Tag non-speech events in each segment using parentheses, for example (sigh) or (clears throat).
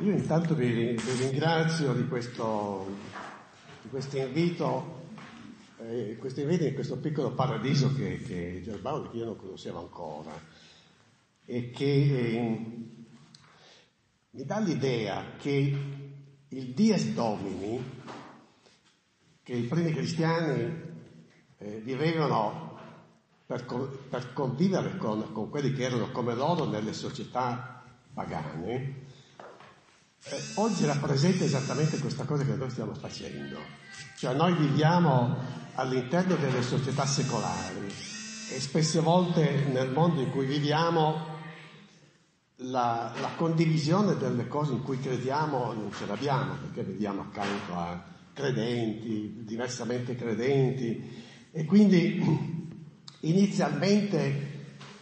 Io intanto vi, vi ringrazio di questo, di questo invito, eh, questo invito in questo piccolo paradiso che, che Gerbaldi che io non conoscevo ancora e che eh, mi dà l'idea che il Dies Domini, che i primi cristiani eh, vivevano per, per convivere con, con quelli che erano come loro nelle società pagane, oggi rappresenta esattamente questa cosa che noi stiamo facendo. Cioè noi viviamo all'interno delle società secolari e spesse volte nel mondo in cui viviamo la, la condivisione delle cose in cui crediamo non ce l'abbiamo perché viviamo accanto a credenti, diversamente credenti e quindi inizialmente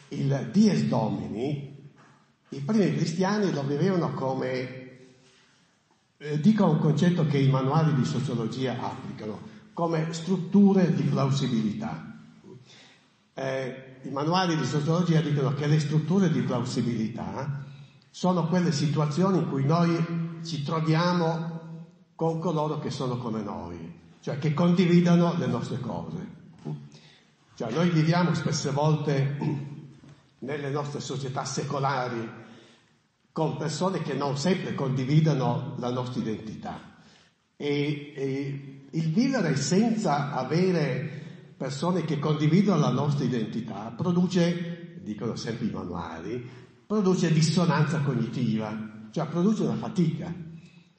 il Dies Domini, i primi cristiani lo vivevano come eh, dico un concetto che i manuali di sociologia applicano, come strutture di plausibilità. Eh, I manuali di sociologia dicono che le strutture di plausibilità sono quelle situazioni in cui noi ci troviamo con coloro che sono come noi, cioè che condividono le nostre cose. Cioè noi viviamo spesse volte nelle nostre società secolari con persone che non sempre condividono la nostra identità. E, e il vivere senza avere persone che condividono la nostra identità produce, dicono sempre i manuali, produce dissonanza cognitiva, cioè produce una fatica.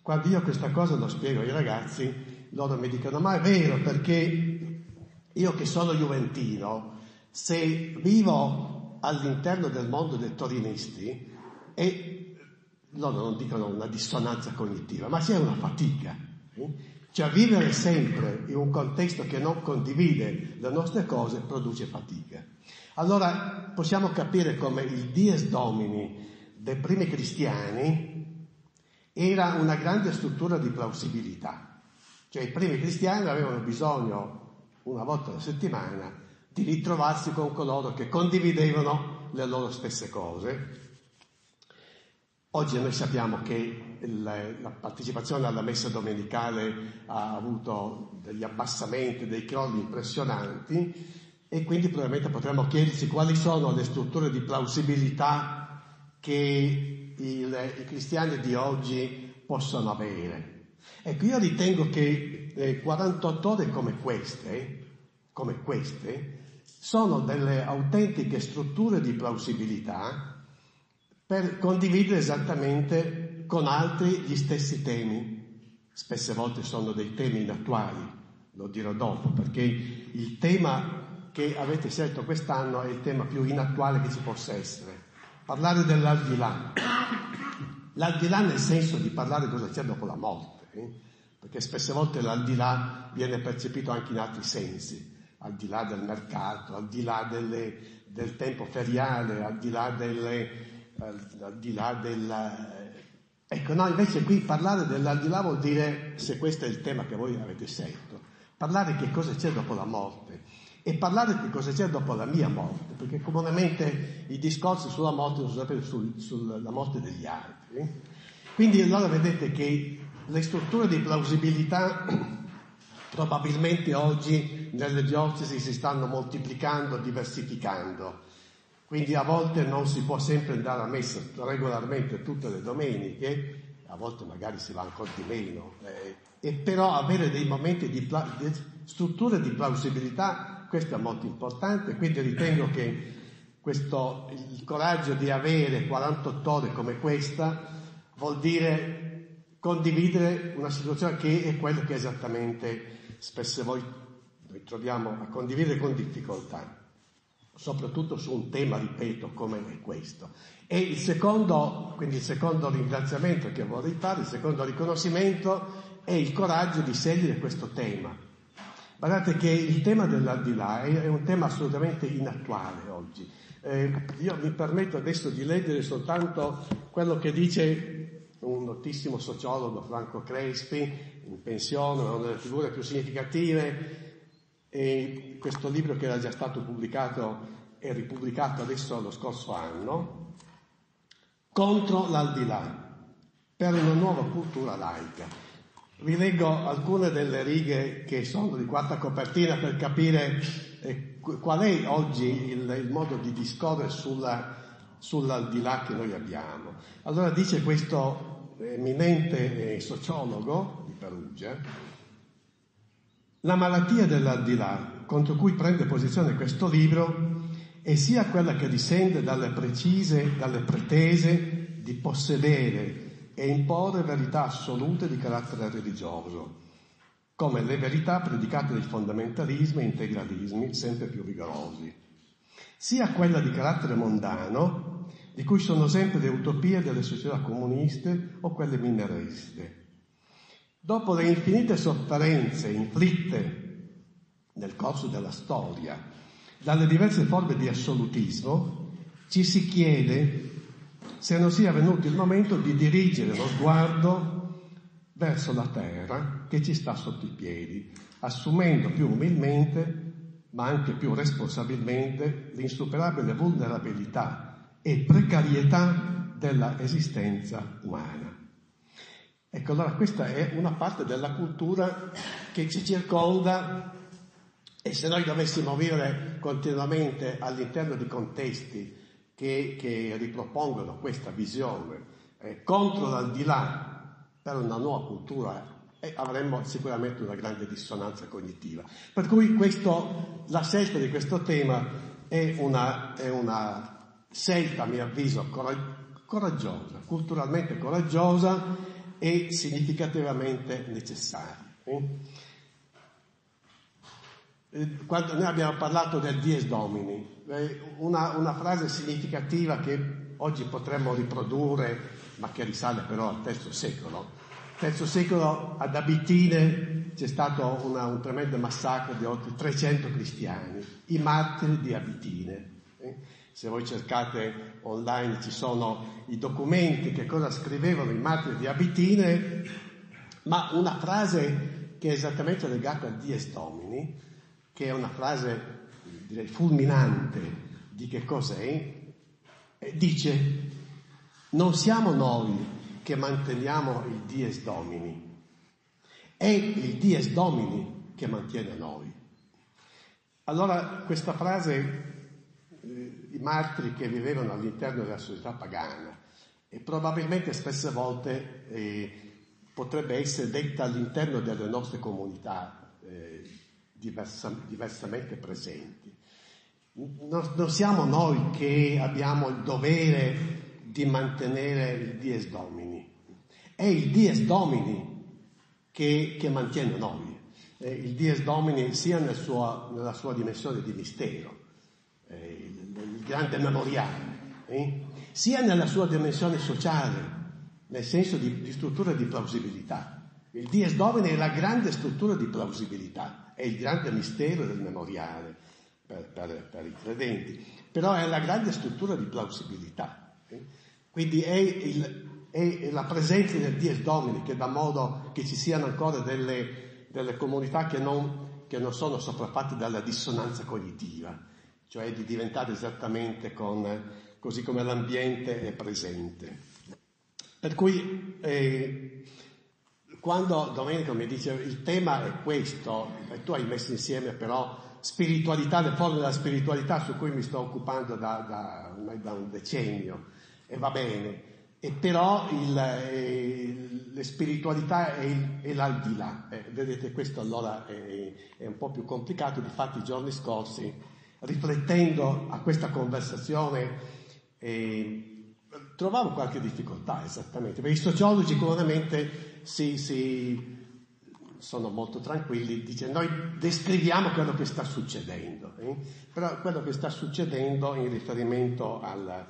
Quando io questa cosa lo spiego ai ragazzi, loro mi dicono ma è vero perché io che sono juventino, se vivo all'interno del mondo dei torinisti e loro non dicono una dissonanza cognitiva, ma c'è una fatica. Cioè vivere sempre in un contesto che non condivide le nostre cose produce fatica. Allora possiamo capire come il dies domini dei primi cristiani era una grande struttura di plausibilità. Cioè i primi cristiani avevano bisogno una volta alla settimana di ritrovarsi con coloro che condividevano le loro stesse cose Oggi noi sappiamo che la, la partecipazione alla messa domenicale ha avuto degli abbassamenti, dei crolli impressionanti e quindi probabilmente potremmo chiederci quali sono le strutture di plausibilità che il, i cristiani di oggi possono avere. Ecco, io ritengo che eh, 48 ore come queste, come queste, sono delle autentiche strutture di plausibilità per condividere esattamente con altri gli stessi temi. Spesse volte sono dei temi inattuali, lo dirò dopo, perché il tema che avete scelto quest'anno è il tema più inattuale che ci possa essere. Parlare dell'aldilà. L'aldilà nel senso di parlare cosa c'è dopo la morte, eh? perché spesse volte l'aldilà viene percepito anche in altri sensi, al di là del mercato, al di là delle, del tempo feriale, al di là delle, al, al di là della... Ecco, no, invece qui parlare dell'aldilà vuol dire, se questo è il tema che voi avete scelto, parlare che cosa c'è dopo la morte e parlare che cosa c'è dopo la mia morte, perché comunemente i discorsi sulla morte sono sempre sul, sulla morte degli altri. Quindi allora vedete che le strutture di plausibilità (clears throat) probabilmente oggi nelle diocesi si stanno moltiplicando, diversificando. Quindi a volte non si può sempre andare a messa regolarmente tutte le domeniche, a volte magari si va ancora di meno, eh, e però avere dei momenti di, pla- di strutture di plausibilità, questo è molto importante, quindi ritengo che questo, il coraggio di avere 48 ore come questa vuol dire condividere una situazione che è quello che esattamente spesso voi noi troviamo a condividere con difficoltà soprattutto su un tema, ripeto, come questo. E il secondo, quindi il secondo ringraziamento che vorrei fare, il secondo riconoscimento è il coraggio di scegliere questo tema. Guardate che il tema dell'aldilà è un tema assolutamente inattuale oggi. Eh, io mi permetto adesso di leggere soltanto quello che dice un notissimo sociologo, Franco Crespi, in pensione, una delle figure più significative e questo libro che era già stato pubblicato e ripubblicato adesso lo scorso anno, contro l'aldilà. per una nuova cultura laica. Vi leggo alcune delle righe che sono di quarta copertina per capire eh, qual è oggi il, il modo di discorrere sulla, sull'aldilà che noi abbiamo. Allora dice questo eminente eh, sociologo di Perugia, la malattia dell'aldilà contro cui prende posizione questo libro è sia quella che discende dalle precise, dalle pretese di possedere e imporre verità assolute di carattere religioso, come le verità predicate dai fondamentalismi e integralismi sempre più vigorosi, sia quella di carattere mondano, di cui sono sempre le utopie delle società comuniste o quelle mineriste. Dopo le infinite sofferenze inflitte nel corso della storia dalle diverse forme di assolutismo, ci si chiede se non sia venuto il momento di dirigere lo sguardo verso la terra che ci sta sotto i piedi, assumendo più umilmente, ma anche più responsabilmente, l'insuperabile vulnerabilità e precarietà della esistenza umana. Ecco, allora questa è una parte della cultura che ci circonda e se noi dovessimo vivere continuamente all'interno di contesti che, che ripropongono questa visione eh, contro l'aldilà per una nuova cultura e avremmo sicuramente una grande dissonanza cognitiva. Per cui questo, la scelta di questo tema è una, è una scelta, a mio avviso, coraggiosa, culturalmente coraggiosa e significativamente necessaria. Eh, quando noi abbiamo parlato del dies domini, eh, una, una frase significativa che oggi potremmo riprodurre, ma che risale però al terzo secolo. Nel terzo secolo ad Abitine c'è stato una, un tremendo massacro di oltre 300 cristiani, i martiri di Abitine. Eh? Se voi cercate online ci sono i documenti che cosa scrivevano i martiri di Abitine, ma una frase che è esattamente legata al Dies Domini, che è una frase direi fulminante di che cos'è, dice non siamo noi che manteniamo il dies domini, è il dies domini che mantiene noi. Allora questa frase, i martiri che vivevano all'interno della società pagana, e probabilmente spesse volte eh, potrebbe essere detta all'interno delle nostre comunità eh, diversa, diversamente presenti. Non, non siamo noi che abbiamo il dovere di mantenere il dies domini, è il dies domini che, che mantiene noi. Eh, il dies domini sia nel suo, nella sua dimensione di mistero, eh, grande memoriale, eh, sia nella sua dimensione sociale, nel senso di, di struttura di plausibilità. Il dies domini è la grande struttura di plausibilità, è il grande mistero del memoriale per, per, per, i credenti, però è la grande struttura di plausibilità. Eh? Quindi è, il, è, la presenza del Dies Domini che dà modo che ci siano ancora delle, delle comunità che non, che non sono sopraffatte dalla dissonanza cognitiva, cioè di diventare esattamente con, così come l'ambiente è presente. Per cui eh, quando Domenico mi dice il tema è questo, e tu hai messo insieme però spiritualità, le forme della spiritualità su cui mi sto occupando da, da, da un decennio, e va bene, e però il, eh, le spiritualità è, il, è l'aldilà. Eh, vedete, questo allora è, è, un po' più complicato, difatti i giorni scorsi, riflettendo a questa conversazione, eh, trovavo qualche difficoltà esattamente, perché i sociologi sicuramente si, si sono molto tranquilli, dice noi descriviamo quello che sta succedendo, eh? però quello che sta succedendo in riferimento al,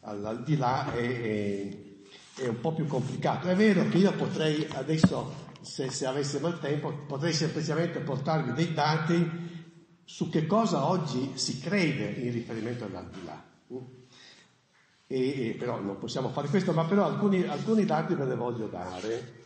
all'aldilà è, è, è, un po' più complicato. È vero che io potrei adesso, se, se avessimo il tempo, potrei semplicemente portarvi dei dati su che cosa oggi si crede in riferimento all'aldilà. Eh? E, e, però non possiamo fare questo, ma però alcuni, alcuni dati ve ne voglio dare.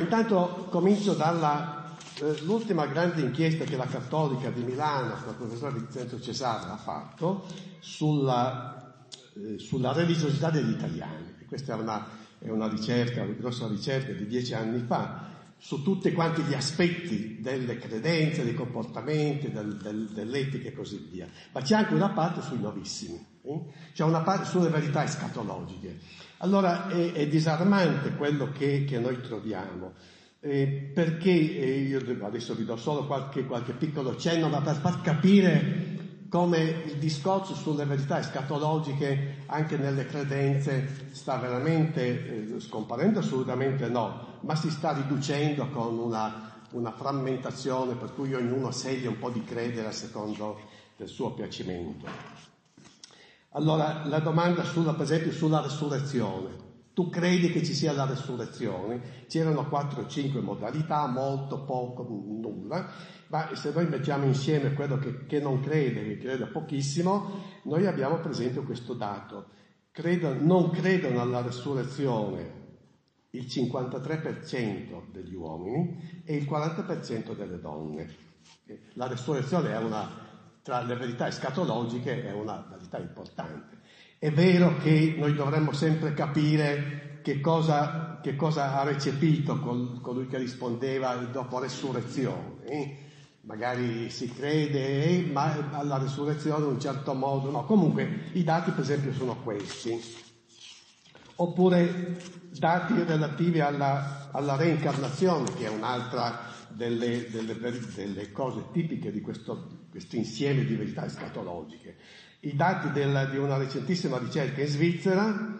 Intanto comincio dall'ultima eh, grande inchiesta che la Cattolica di Milano, con il professor Vincenzo Cesare, ha fatto sulla, eh, sulla religiosità degli italiani. Questa è una, è una ricerca, una grossa ricerca di dieci anni fa, su tutti quanti gli aspetti delle credenze, dei comportamenti, del, del, dell'etica e così via. Ma c'è anche una parte sui novissimi, eh? c'è una parte sulle verità escatologiche. Allora è, è disarmante quello che, che noi troviamo. Eh, perché eh, io adesso vi do solo qualche, qualche piccolo cenno, ma per far capire come il discorso sulle verità escatologiche anche nelle credenze sta veramente eh, scomparendo, assolutamente no, ma si sta riducendo con una, una, frammentazione per cui ognuno sceglie un po' di credere a secondo del suo piacimento. Allora, la domanda sulla, per esempio sulla resurrezione. Tu credi che ci sia la resurrezione? C'erano 4 o 5 modalità, molto, poco, nulla. Ma se noi mettiamo insieme quello che, che non crede, che crede pochissimo, noi abbiamo per esempio questo dato. Credo, non credono alla resurrezione il 53% degli uomini e il 40% delle donne. La resurrezione è una, tra le verità escatologiche, è una verità importante. È vero che noi dovremmo sempre capire che cosa, che cosa ha recepito colui che rispondeva dopo resurrezione. Magari si crede, ma alla risurrezione in un certo modo, no. Comunque i dati per esempio sono questi. Oppure dati relativi alla, alla reincarnazione, che è un'altra delle, delle, delle cose tipiche di questo, questo, insieme di verità escatologiche. I dati del, di una recentissima ricerca in Svizzera,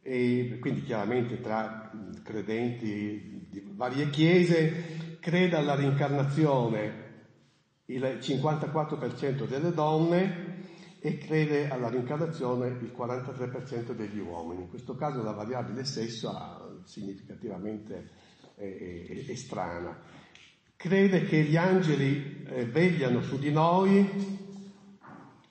e quindi chiaramente tra credenti di varie chiese, crede alla reincarnazione il 54% delle donne e crede alla rincarnazione il 43% degli uomini. In questo caso la variabile sesso è significativamente eh, è strana. Crede che gli angeli eh, vegliano su di noi,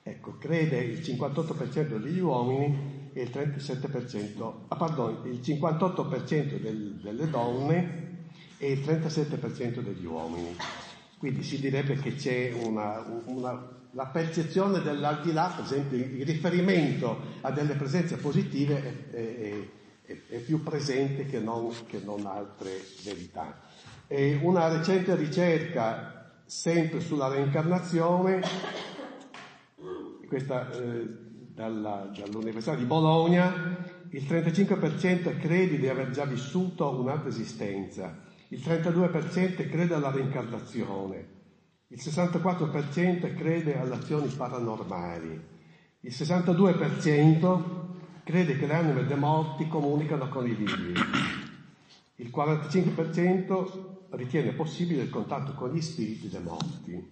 ecco, crede il 58% degli uomini e il 37%, ah, pardon, il 58% del, delle donne e il 37% degli uomini. Quindi si direbbe che c'è una, una, la percezione dell'aldilà, per esempio il riferimento a delle presenze positive è, è, è, è più presente che non, che non altre verità. E una recente ricerca sempre sulla reincarnazione, questa eh, dalla, dall'Università di Bologna, il 35% crede di aver già vissuto un'altra esistenza, il 32% crede alla reincarnazione, il 64% crede alle azioni paranormali, il 62% crede che le anime dei morti comunicano con i vivi, il 45% ritiene possibile il contatto con gli spiriti dei morti.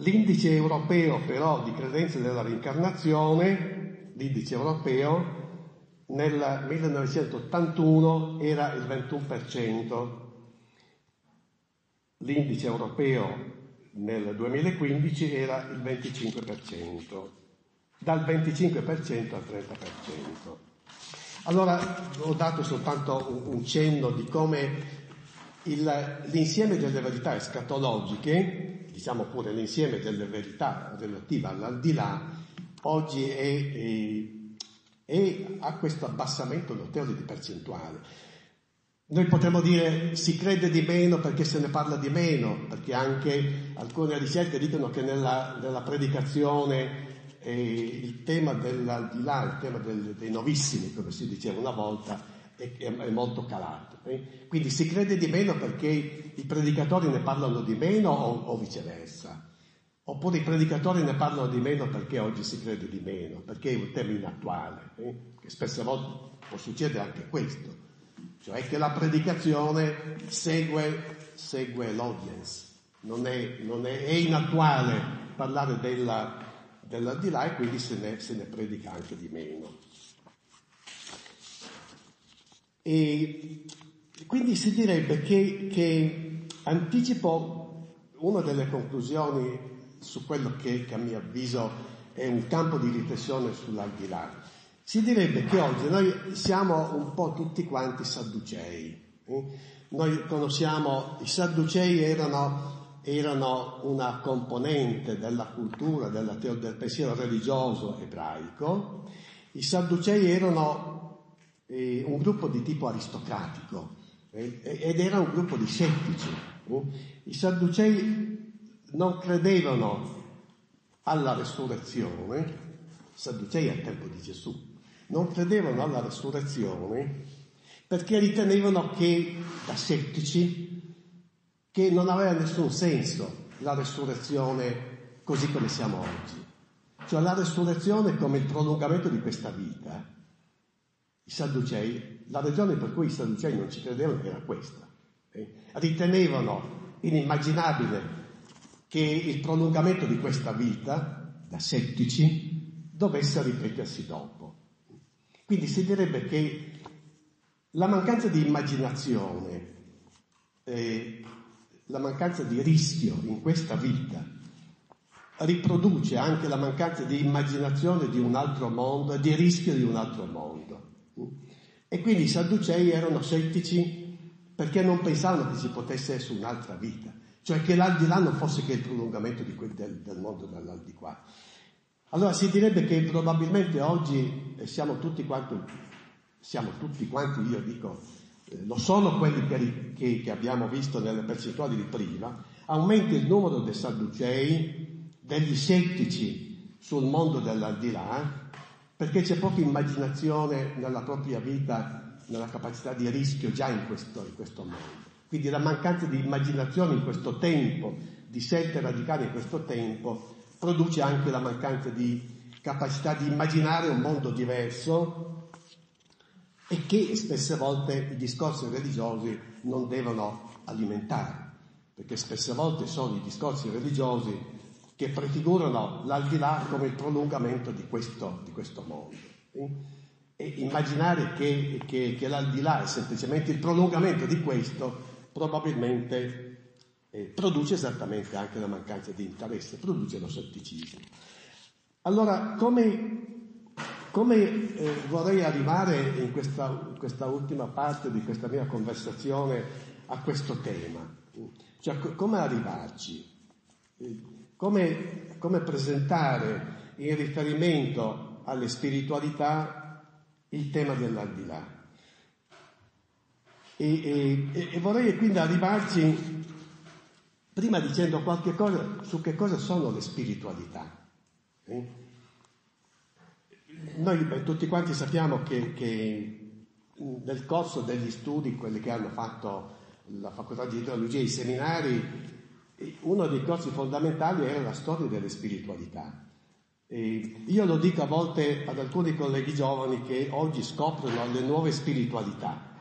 L'indice europeo però di credenze della reincarnazione, l'indice europeo, nel 1981 era il 21%, l'indice europeo nel 2015 era il 25%, dal 25% al 30%. Allora ho dato soltanto un, cenno di come il, l'insieme delle verità escatologiche, diciamo pure l'insieme delle verità relative all'aldilà, oggi è, è e ha questo abbassamento notevole di percentuale. Noi potremmo dire si crede di meno perché se ne parla di meno, perché anche alcune ricerche dicono che nella, nella predicazione eh, il tema dell'aldilà, il tema del, dei novissimi, come si diceva una volta, è, è molto calato. Eh? Quindi si crede di meno perché i predicatori ne parlano di meno o, o viceversa. Oppure i predicatori ne parlano di meno perché oggi si crede di meno, perché è un tema inattuale, eh? che spesso volte può succedere anche questo, cioè che la predicazione segue, segue l'audience, non è, non è, è inattuale parlare della, dell'aldilà e quindi se ne, se ne predica anche di meno. E quindi si direbbe che, che anticipo una delle conclusioni su quello che, che a mio avviso è un campo di riflessione sull'aldilà. Si direbbe che oggi noi siamo un po' tutti quanti sadducei. Eh? Noi conosciamo, i sadducei erano, erano, una componente della cultura, della, del pensiero religioso ebraico. I sadducei erano eh, un gruppo di tipo aristocratico eh, ed era un gruppo di scettici. Eh. I Sadducei non credevano alla resurrezione, Sadducei al tempo di Gesù, non credevano alla resurrezione perché ritenevano che, da scettici, che non aveva nessun senso la resurrezione così come siamo oggi. Cioè la resurrezione come il prolungamento di questa vita. I Sadducei, la ragione per cui i Sadducei non ci credevano era questa. Eh? Ritenevano inimmaginabile che il prolungamento di questa vita, da settici, dovesse ripetersi dopo. Quindi si direbbe che la mancanza di immaginazione, eh, la mancanza di rischio in questa vita, riproduce anche la mancanza di immaginazione di un altro mondo e di rischio di un altro mondo. E quindi i Sadducei erano scettici perché non pensavano che ci potesse essere un'altra vita, cioè che l'aldilà non fosse che il prolungamento quel, del, del, mondo dall'aldilà. Allora si direbbe che probabilmente oggi siamo tutti quanti, siamo tutti quanti, io dico, eh, lo sono quelli che, che, che abbiamo visto nelle percentuali di prima, aumenta il numero dei Sadducei, degli scettici sul mondo dell'aldilà, perché c'è poca immaginazione nella propria vita, nella capacità di rischio già in questo, in questo mondo. Quindi la mancanza di immaginazione in questo tempo, di scelte radicali in questo tempo, produce anche la mancanza di capacità di immaginare un mondo diverso e che spesse volte i discorsi religiosi non devono alimentare, perché spesse volte sono i discorsi religiosi che prefigurano l'aldilà come il prolungamento di questo, di questo mondo. E immaginare che, che, che, l'aldilà è semplicemente il prolungamento di questo probabilmente eh, produce esattamente anche la mancanza di interesse, produce lo scetticismo. Allora, come, come eh, vorrei arrivare in questa, in questa, ultima parte di questa mia conversazione a questo tema? Cioè, come arrivarci? Eh, come, come presentare in riferimento alle spiritualità il tema dell'aldilà. E, e, e, vorrei quindi arrivarci prima dicendo qualche cosa su che cosa sono le spiritualità. Eh? Noi beh, tutti quanti sappiamo che, che, nel corso degli studi, quelli che hanno fatto la facoltà di teologia, i seminari, uno dei corsi fondamentali era la storia delle spiritualità. E io lo dico a volte ad alcuni colleghi giovani che oggi scoprono le nuove spiritualità.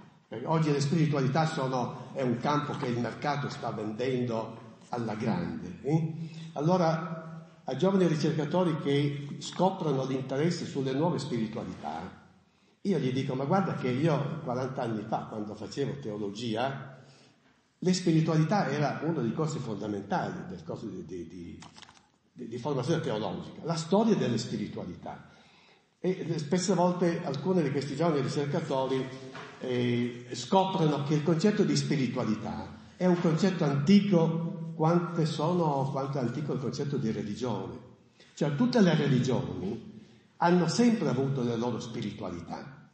Oggi le spiritualità sono, è un campo che il mercato sta vendendo alla grande. Eh? Allora, a giovani ricercatori che scoprono l'interesse sulle nuove spiritualità, io gli dico, ma guarda che io 40 anni fa, quando facevo teologia, le spiritualità era uno dei corsi fondamentali del corso di, di, di, di formazione teologica, la storia delle spiritualità. E spesse volte alcuni di questi giovani ricercatori eh, scoprono che il concetto di spiritualità è un concetto antico quanto, è antico il concetto di religione. Cioè tutte le religioni hanno sempre avuto le loro spiritualità.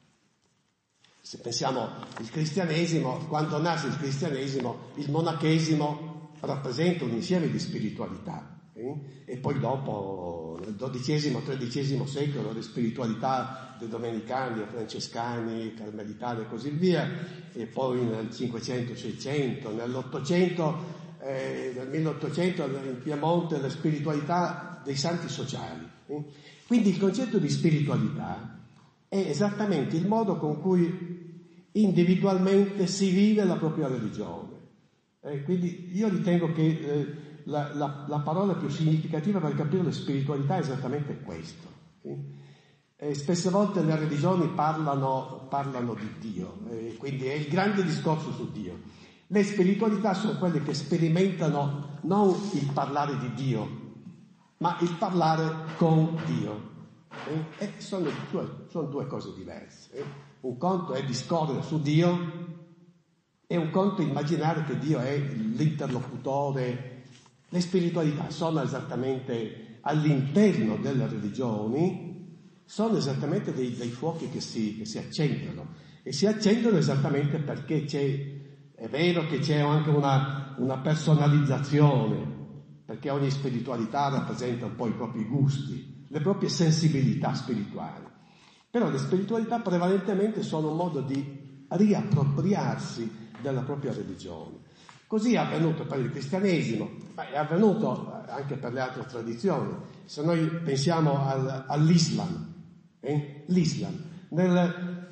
Se pensiamo al cristianesimo, quando nasce il cristianesimo, il monachesimo rappresenta un insieme di spiritualità. E poi dopo, nel XII-XIII secolo, le spiritualità dei domenicani, francescani, carmelitani e così via, e poi nel 500-600, nell'Ottocento, eh, nel 1800 in Piemonte, le spiritualità dei santi sociali. Eh? Quindi il concetto di spiritualità è esattamente il modo con cui individualmente si vive la propria religione. Eh, quindi io ritengo che eh, la, la, la, parola più significativa per capire la spiritualità è esattamente questo. Eh, spesse volte le religioni parlano, parlano di Dio, quindi è il grande discorso su Dio. Le spiritualità sono quelle che sperimentano non il parlare di Dio, ma il parlare con Dio. E sono due, sono due cose diverse. Un conto è discorrere su Dio e un conto è immaginare che Dio è l'interlocutore. Le spiritualità sono esattamente all'interno delle religioni, sono esattamente dei, dei fuochi che si, che si, accendono e si accendono esattamente perché c'è, è vero che c'è anche una, una personalizzazione, perché ogni spiritualità rappresenta un po' i propri gusti, le proprie sensibilità spirituali. Però le spiritualità prevalentemente sono un modo di riappropriarsi della propria religione. Così è avvenuto per il cristianesimo, ma è avvenuto anche per le altre tradizioni. Se noi pensiamo al, all'Islam, eh? l'Islam nel,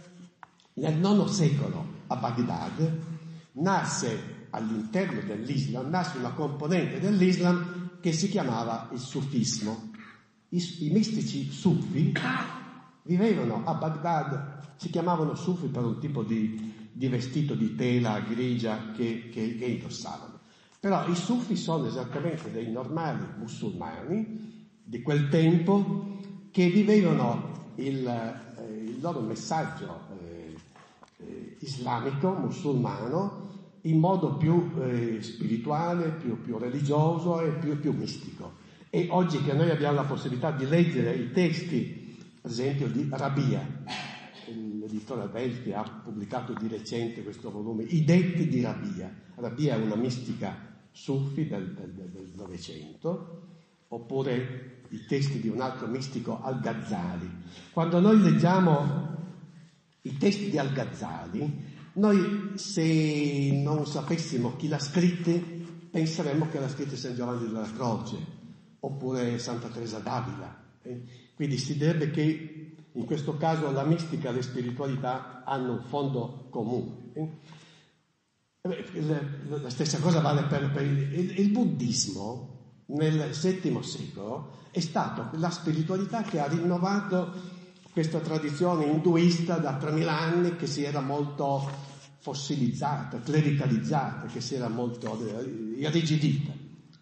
nel IX secolo a Baghdad nasce all'interno dell'Islam, nasce una componente dell'Islam che si chiamava il sufismo. I, i mistici sufi vivevano a Baghdad, si chiamavano sufi per un tipo di di vestito di tela grigia che, che, che indossavano. Però i sufi sono esattamente dei normali musulmani di quel tempo che vivevano il, eh, il loro messaggio eh, eh, islamico, musulmano, in modo più eh, spirituale, più, più, religioso e più, più mistico. E oggi che noi abbiamo la possibilità di leggere i testi, ad esempio di Rabia, l'editore Belfi ha pubblicato di recente questo volume, I detti di Rabia. Rabia è una mistica sufi del, Novecento, oppure i testi di un altro mistico Al-Ghazali. Quando noi leggiamo i testi di Al-Ghazali, noi se non sapessimo chi l'ha scritti, penseremmo che l'ha scritto San Giovanni della Croce, oppure Santa Teresa d'Avila. Eh? Quindi si direbbe che in questo caso la mistica e la spiritualità hanno un fondo comune. La stessa cosa vale per, per il, il, buddismo nel VII secolo è stata la spiritualità che ha rinnovato questa tradizione induista da 3000 anni che si era molto fossilizzata, clericalizzata, che si era molto irrigidita.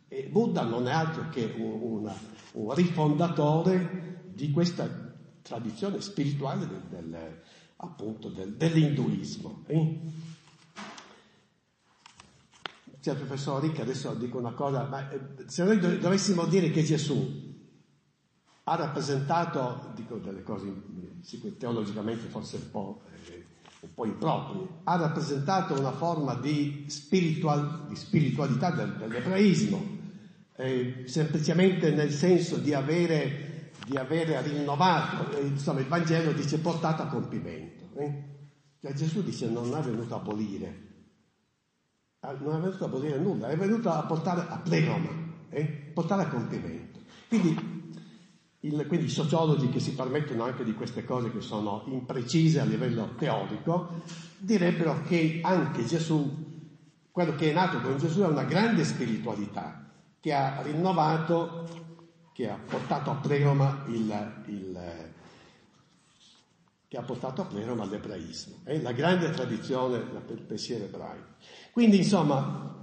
E Buddha non è altro che un, un, un rifondatore di questa tradizione spirituale del, del, appunto del, dell'induismo. Eh? C'è il professor Ricca, adesso dico una cosa, ma eh, se noi dovessimo dire che Gesù ha rappresentato, dico delle cose teologicamente forse un po', eh, un po improprie, ha rappresentato una forma di, spiritual, di spiritualità del, dell'ebraismo, eh, semplicemente nel senso di avere di avere rinnovato, insomma il Vangelo dice portato a compimento. Eh? Cioè Gesù dice non è venuto a abolire, ah, non è venuto a abolire nulla, è venuto a portare a pleroma, eh? portare a compimento. Quindi, il, quindi i sociologi che si permettono anche di queste cose che sono imprecise a livello teorico, direbbero che anche Gesù, quello che è nato con Gesù è una grande spiritualità che ha rinnovato che ha portato a pleroma il, il ha portato a pleroma l'ebraismo, è la grande tradizione del pensiero ebraico. Quindi, insomma,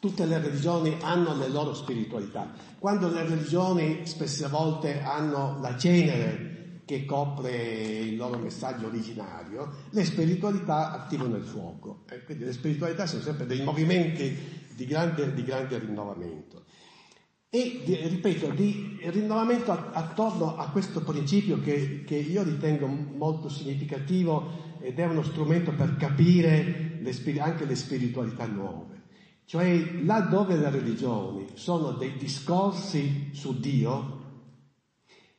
tutte le religioni hanno le loro spiritualità. Quando le religioni spesse volte hanno la cenere che copre il loro messaggio originario, le spiritualità attivano il fuoco. Eh, quindi le spiritualità sono sempre dei movimenti di grande, di grande rinnovamento e, ripeto, di rinnovamento attorno a questo principio che, che, io ritengo molto significativo ed è uno strumento per capire le, anche le spiritualità nuove. Cioè, laddove le religioni sono dei discorsi su Dio,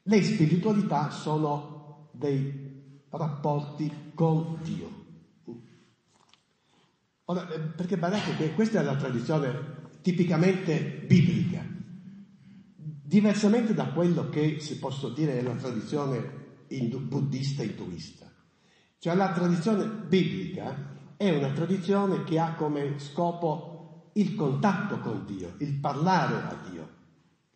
le spiritualità sono dei rapporti con Dio. Ora, eh, perché guardate che questa è la tradizione tipicamente biblica. Diversamente da quello che si può dire è la tradizione hindu, buddista induista. Cioè la tradizione biblica è una tradizione che ha come scopo il contatto con Dio, il parlare a Dio.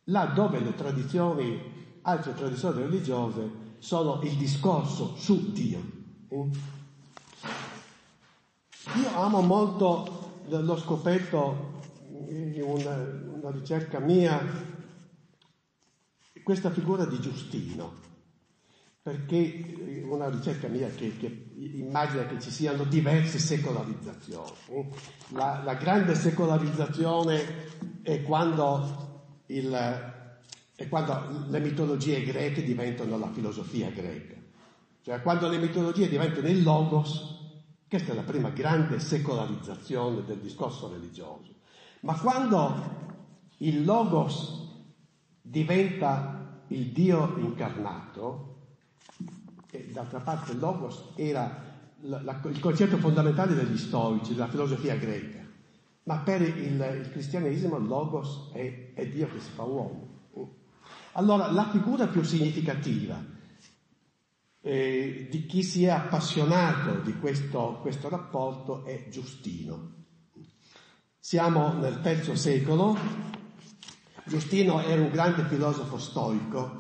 Là dove le tradizioni, altre tradizioni religiose sono il discorso su Dio. Io amo molto, l'ho scoperto in una, una ricerca mia, questa figura di Giustino, perché una ricerca mia che, che immagina che ci siano diverse secolarizzazioni. La, la grande secolarizzazione è quando il, è quando le mitologie greche diventano la filosofia greca, cioè quando le mitologie diventano il logos, questa è la prima grande secolarizzazione del discorso religioso. Ma quando il logos diventa il Dio incarnato, e d'altra parte logos era la, la, il concetto fondamentale degli storici, della filosofia greca, ma per il, il cristianesimo logos è, è Dio che si fa uomo. Allora la figura più significativa eh, di chi si è appassionato di questo, questo rapporto è Giustino. Siamo nel terzo secolo, Giustino era un grande filosofo stoico,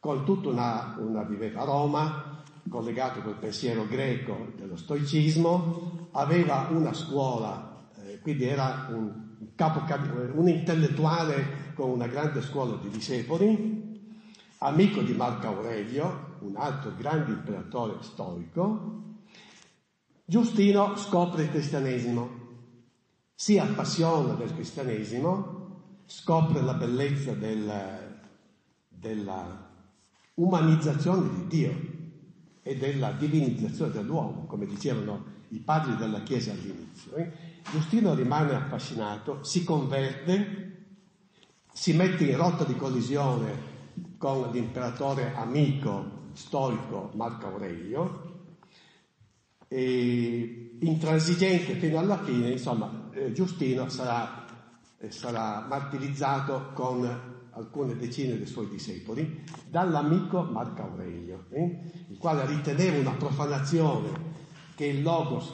con tutta una, una viveva a Roma, collegato col pensiero greco dello stoicismo, aveva una scuola, eh, quindi era un, capo, un intellettuale con una grande scuola di discepoli, amico di Marco Aurelio, un altro grande imperatore stoico. Giustino scopre il cristianesimo, si appassiona del cristianesimo, scopre la bellezza del, della umanizzazione di Dio e della divinizzazione dell'uomo, come dicevano i padri della Chiesa all'inizio. Eh? Giustino rimane affascinato, si converte, si mette in rotta di collisione con l'imperatore amico storico Marco Aurelio, e intransigente fino alla fine, insomma, eh, Giustino sarà, sarà martirizzato con alcune decine dei suoi discepoli, dall'amico Marco Aurelio, eh, il quale riteneva una profanazione che il logos,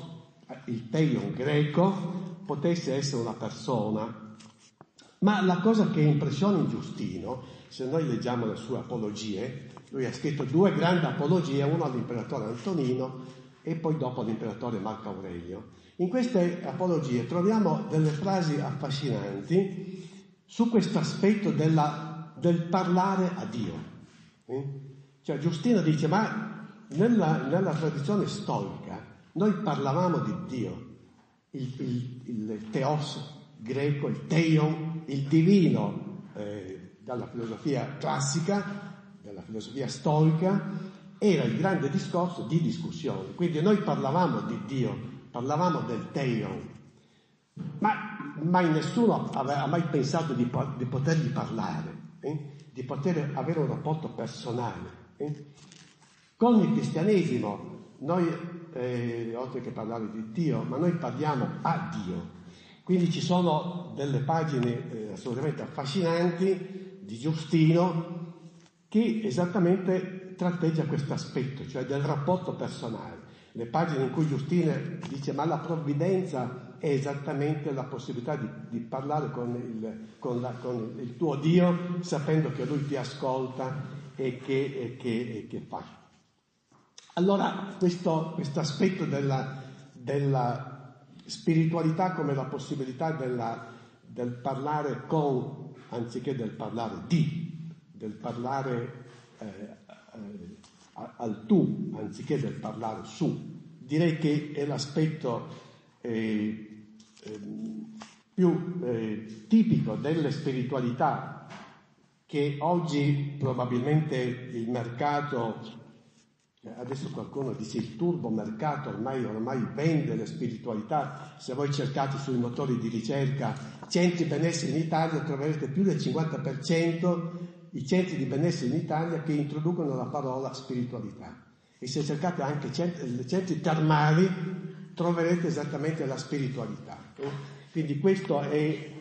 il teion greco, potesse essere una persona. Ma la cosa che impressiona in Giustino, se noi leggiamo le sue apologie, lui ha scritto due grandi apologie, una all'imperatore Antonino e poi dopo all'imperatore Marco Aurelio. In queste apologie troviamo delle frasi affascinanti su questo aspetto del parlare a Dio. Eh? Cioè Giustino dice, ma nella, nella, tradizione storica noi parlavamo di Dio, il, il, il teos greco, il teion, il divino eh, dalla filosofia classica, dalla filosofia storica, era il grande discorso di discussione. Quindi noi parlavamo di Dio, parlavamo del teion, ma mai nessuno aveva mai pensato di, di potergli parlare, eh? di poter avere un rapporto personale. Eh? Con il cristianesimo noi, eh, oltre che parlare di Dio, ma noi parliamo a Dio. Quindi ci sono delle pagine eh, assolutamente affascinanti di Giustino che esattamente tratteggia questo aspetto, cioè del rapporto personale. Le pagine in cui Giustino dice ma la provvidenza è esattamente la possibilità di, di parlare con il, con, la, con il, tuo Dio sapendo che Lui ti ascolta e che, e che, e che fa. Allora questo, questo aspetto della, della, spiritualità come la possibilità della, del parlare con anziché del parlare di, del parlare eh, eh, al tu anziché del parlare su, direi che è l'aspetto eh, Ehm, più eh, tipico delle spiritualità che oggi probabilmente il mercato, eh, adesso qualcuno dice il turbo mercato ormai, ormai vende le spiritualità, se voi cercate sui motori di ricerca centri benessere in Italia troverete più del 50% i centri di benessere in Italia che introducono la parola spiritualità. E se cercate anche centri, centri termali troverete esattamente la spiritualità. Quindi questo è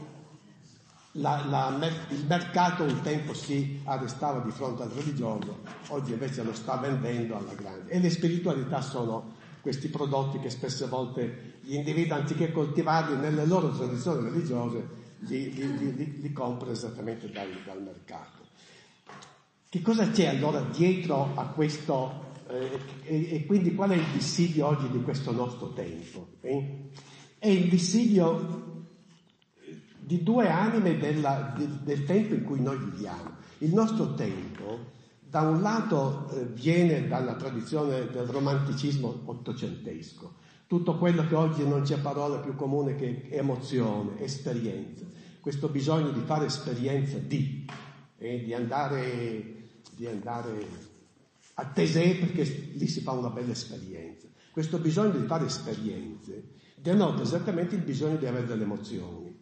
la, la, il mercato un tempo si arrestava di fronte al religioso, oggi invece lo sta vendendo alla grande. E le spiritualità sono questi prodotti che spesse volte gli individui anziché coltivarli nelle loro tradizioni religiose li, li, li, li comprano esattamente dal, dal, mercato. Che cosa c'è allora dietro a questo eh, e, e, quindi qual è il dissidio oggi di questo nostro tempo? Eh? è il dissidio di due anime della, del, del tempo in cui noi viviamo. Il nostro tempo, da un lato, eh, viene dalla tradizione del romanticismo ottocentesco, tutto quello che oggi non c'è parola più comune che emozione, esperienza, questo bisogno di fare esperienza di, e di andare, di andare a Tesè perché lì si fa una bella esperienza. Questo bisogno di fare esperienze denota esattamente il bisogno di avere delle emozioni.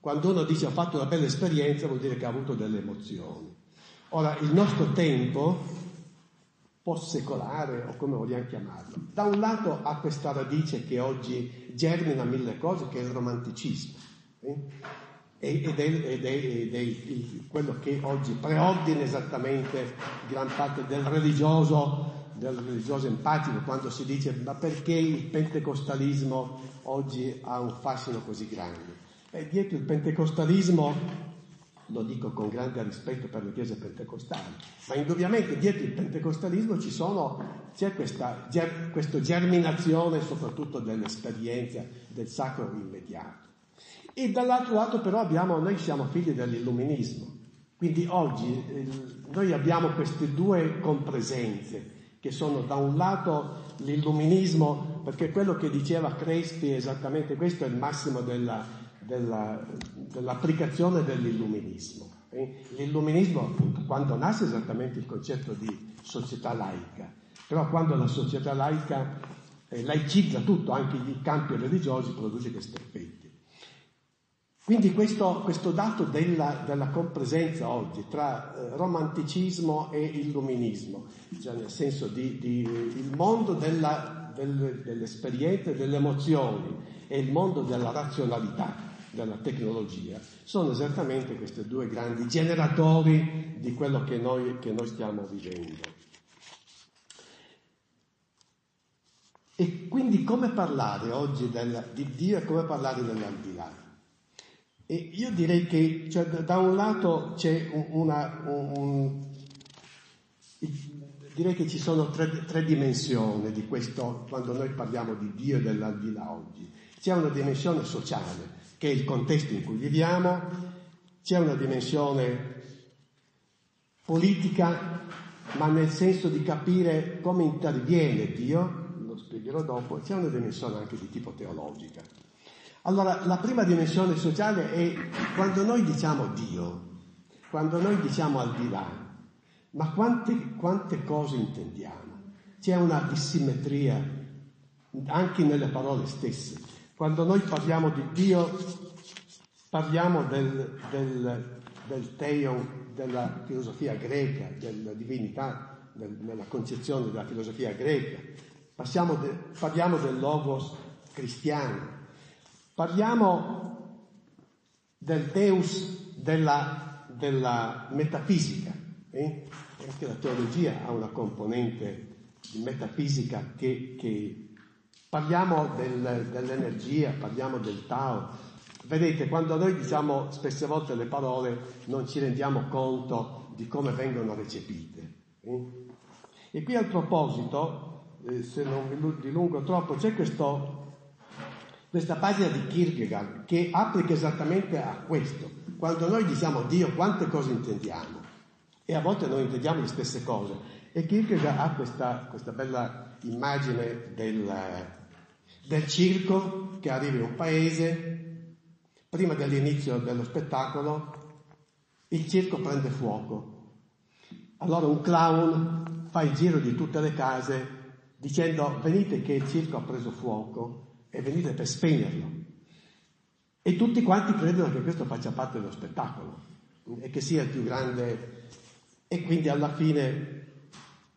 Quando uno dice ho fatto una bella esperienza vuol dire che ha avuto delle emozioni. Ora, il nostro tempo, post-secolare o come vogliamo chiamarlo, da un lato ha questa radice che oggi germina mille cose, che è il romanticismo. Eh? Ed è, ed è, ed è quello che oggi preordina esattamente gran parte del religioso, del religioso empatico, quando si dice ma perché il pentecostalismo oggi ha un fascino così grande? E dietro il pentecostalismo, lo dico con grande rispetto per le chiese pentecostali, ma indubbiamente dietro il pentecostalismo sono, c'è questa, questa germinazione soprattutto dell'esperienza del sacro immediato. E dall'altro lato però abbiamo, noi siamo figli dell'illuminismo, quindi oggi eh, noi abbiamo queste due compresenze che sono da un lato l'illuminismo, perché quello che diceva Crespi è esattamente questo, è il massimo della, della, dell'applicazione dell'illuminismo. Eh? L'illuminismo appunto quando nasce esattamente il concetto di società laica, però quando la società laica eh, laicizza tutto, anche i campi religiosi, produce questi effetti. Quindi questo, questo dato della, della, compresenza oggi tra eh, romanticismo e illuminismo, cioè nel senso di, di il mondo della, del, dell'esperienza, delle emozioni e il mondo della razionalità, della tecnologia, sono esattamente questi due grandi generatori di quello che noi, che noi stiamo vivendo. E quindi come parlare oggi del, di Dio e come parlare dell'aldilà? E io direi che cioè, da un lato c'è una, un, direi che ci sono tre, tre, dimensioni di questo quando noi parliamo di Dio e dell'aldilà oggi. C'è una dimensione sociale, che è il contesto in cui viviamo, c'è una dimensione politica, ma nel senso di capire come interviene Dio, lo spiegherò dopo, c'è una dimensione anche di tipo teologica. Allora, la prima dimensione sociale è quando noi diciamo Dio, quando noi diciamo al di là, ma quante, quante cose intendiamo? C'è una dissimmetria anche nelle parole stesse. Quando noi parliamo di Dio, parliamo del, del, del teion, della filosofia greca, della divinità, del, nella concezione della filosofia greca. De, parliamo del logos cristiano, Parliamo del Deus della, della metafisica, eh? anche la teologia ha una componente di metafisica che, che parliamo del, dell'energia, parliamo del Tao. Vedete, quando noi diciamo spesse volte le parole non ci rendiamo conto di come vengono recepite. Eh? E qui al proposito, eh, se non mi dilungo troppo, c'è questo questa pagina di Kierkegaard che applica esattamente a questo. Quando noi diciamo Dio, quante cose intendiamo? E a volte noi intendiamo le stesse cose. E Kierkegaard ha questa, questa bella immagine del, del circo che arriva in un paese, prima dell'inizio dello spettacolo, il circo prende fuoco. Allora un clown fa il giro di tutte le case dicendo venite che il circo ha preso fuoco e venite per spegnerlo. E tutti quanti credono che questo faccia parte dello spettacolo e che sia il più grande e quindi alla fine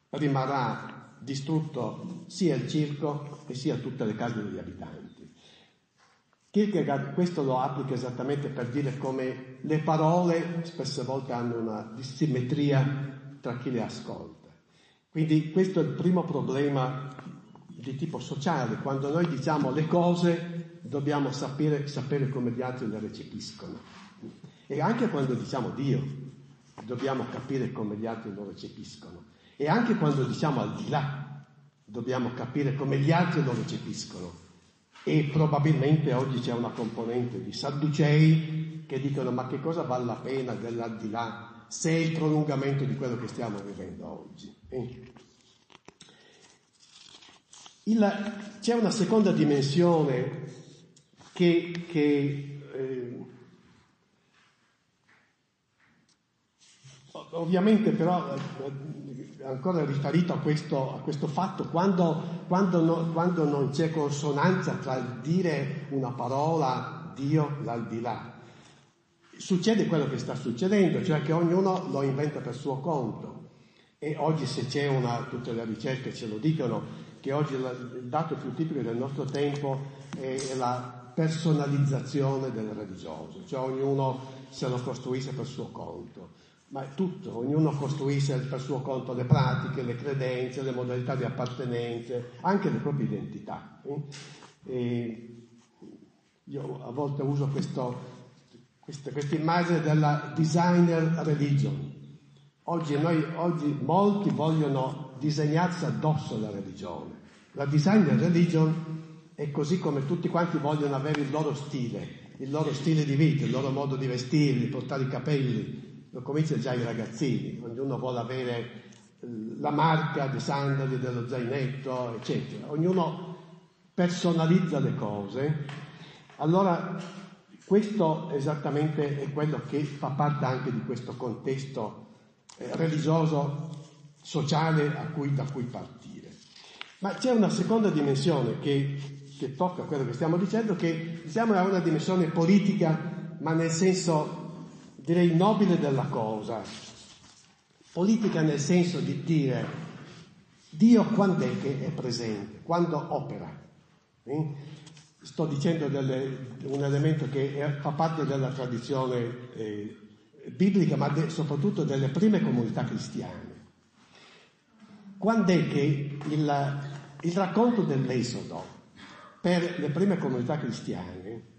rimarrà distrutto sia il circo e sia tutte le case degli abitanti. Kierkegaard questo lo applica esattamente per dire come le parole spesse volte hanno una dissimmetria tra chi le ascolta. Quindi questo è il primo problema di tipo sociale, quando noi diciamo le cose dobbiamo sapere, sapere come gli altri le recepiscono. E anche quando diciamo Dio dobbiamo capire come gli altri lo recepiscono. E anche quando diciamo al di là dobbiamo capire come gli altri lo recepiscono. E probabilmente oggi c'è una componente di sadducei che dicono ma che cosa vale la pena dell'aldilà se è il prolungamento di quello che stiamo vivendo oggi. Eh? Il, c'è una seconda dimensione che, che, eh, Ovviamente però, eh, ancora riferito a questo, a questo fatto, quando, quando, no, quando, non c'è consonanza tra il dire una parola Dio, l'aldilà, succede quello che sta succedendo, cioè che ognuno lo inventa per suo conto. E oggi se c'è una, tutte le ricerche ce lo dicono, che oggi il dato più tipico del nostro tempo è la personalizzazione del religioso, cioè ognuno se lo costruisce per suo conto ma è tutto, ognuno costruisce per suo conto le pratiche, le credenze, le modalità di appartenenze, anche le proprie identità. E io a volte uso questa, immagine della designer religion. Oggi, noi, oggi molti vogliono disegnarsi addosso la religione. La designer religion è così come tutti quanti vogliono avere il loro stile, il loro stile di vita, il loro modo di vestire, di portare i capelli, lo comincia già ai ragazzini, ognuno vuole avere eh, la marca dei sandali, dello zainetto, eccetera. Ognuno personalizza le cose. Allora, questo esattamente è quello che fa parte anche di questo contesto eh, religioso, sociale cui, da cui partire. Ma c'è una seconda dimensione che, che tocca quello che stiamo dicendo, che diciamo è una dimensione politica, ma nel senso direi nobile della cosa. Politica nel senso di dire Dio quando è che è presente, quando opera. Eh? Sto dicendo delle, un elemento che fa parte della tradizione eh, biblica, ma de, soprattutto delle prime comunità cristiane. Quando è che il, il racconto dell'Esodo per le prime comunità cristiane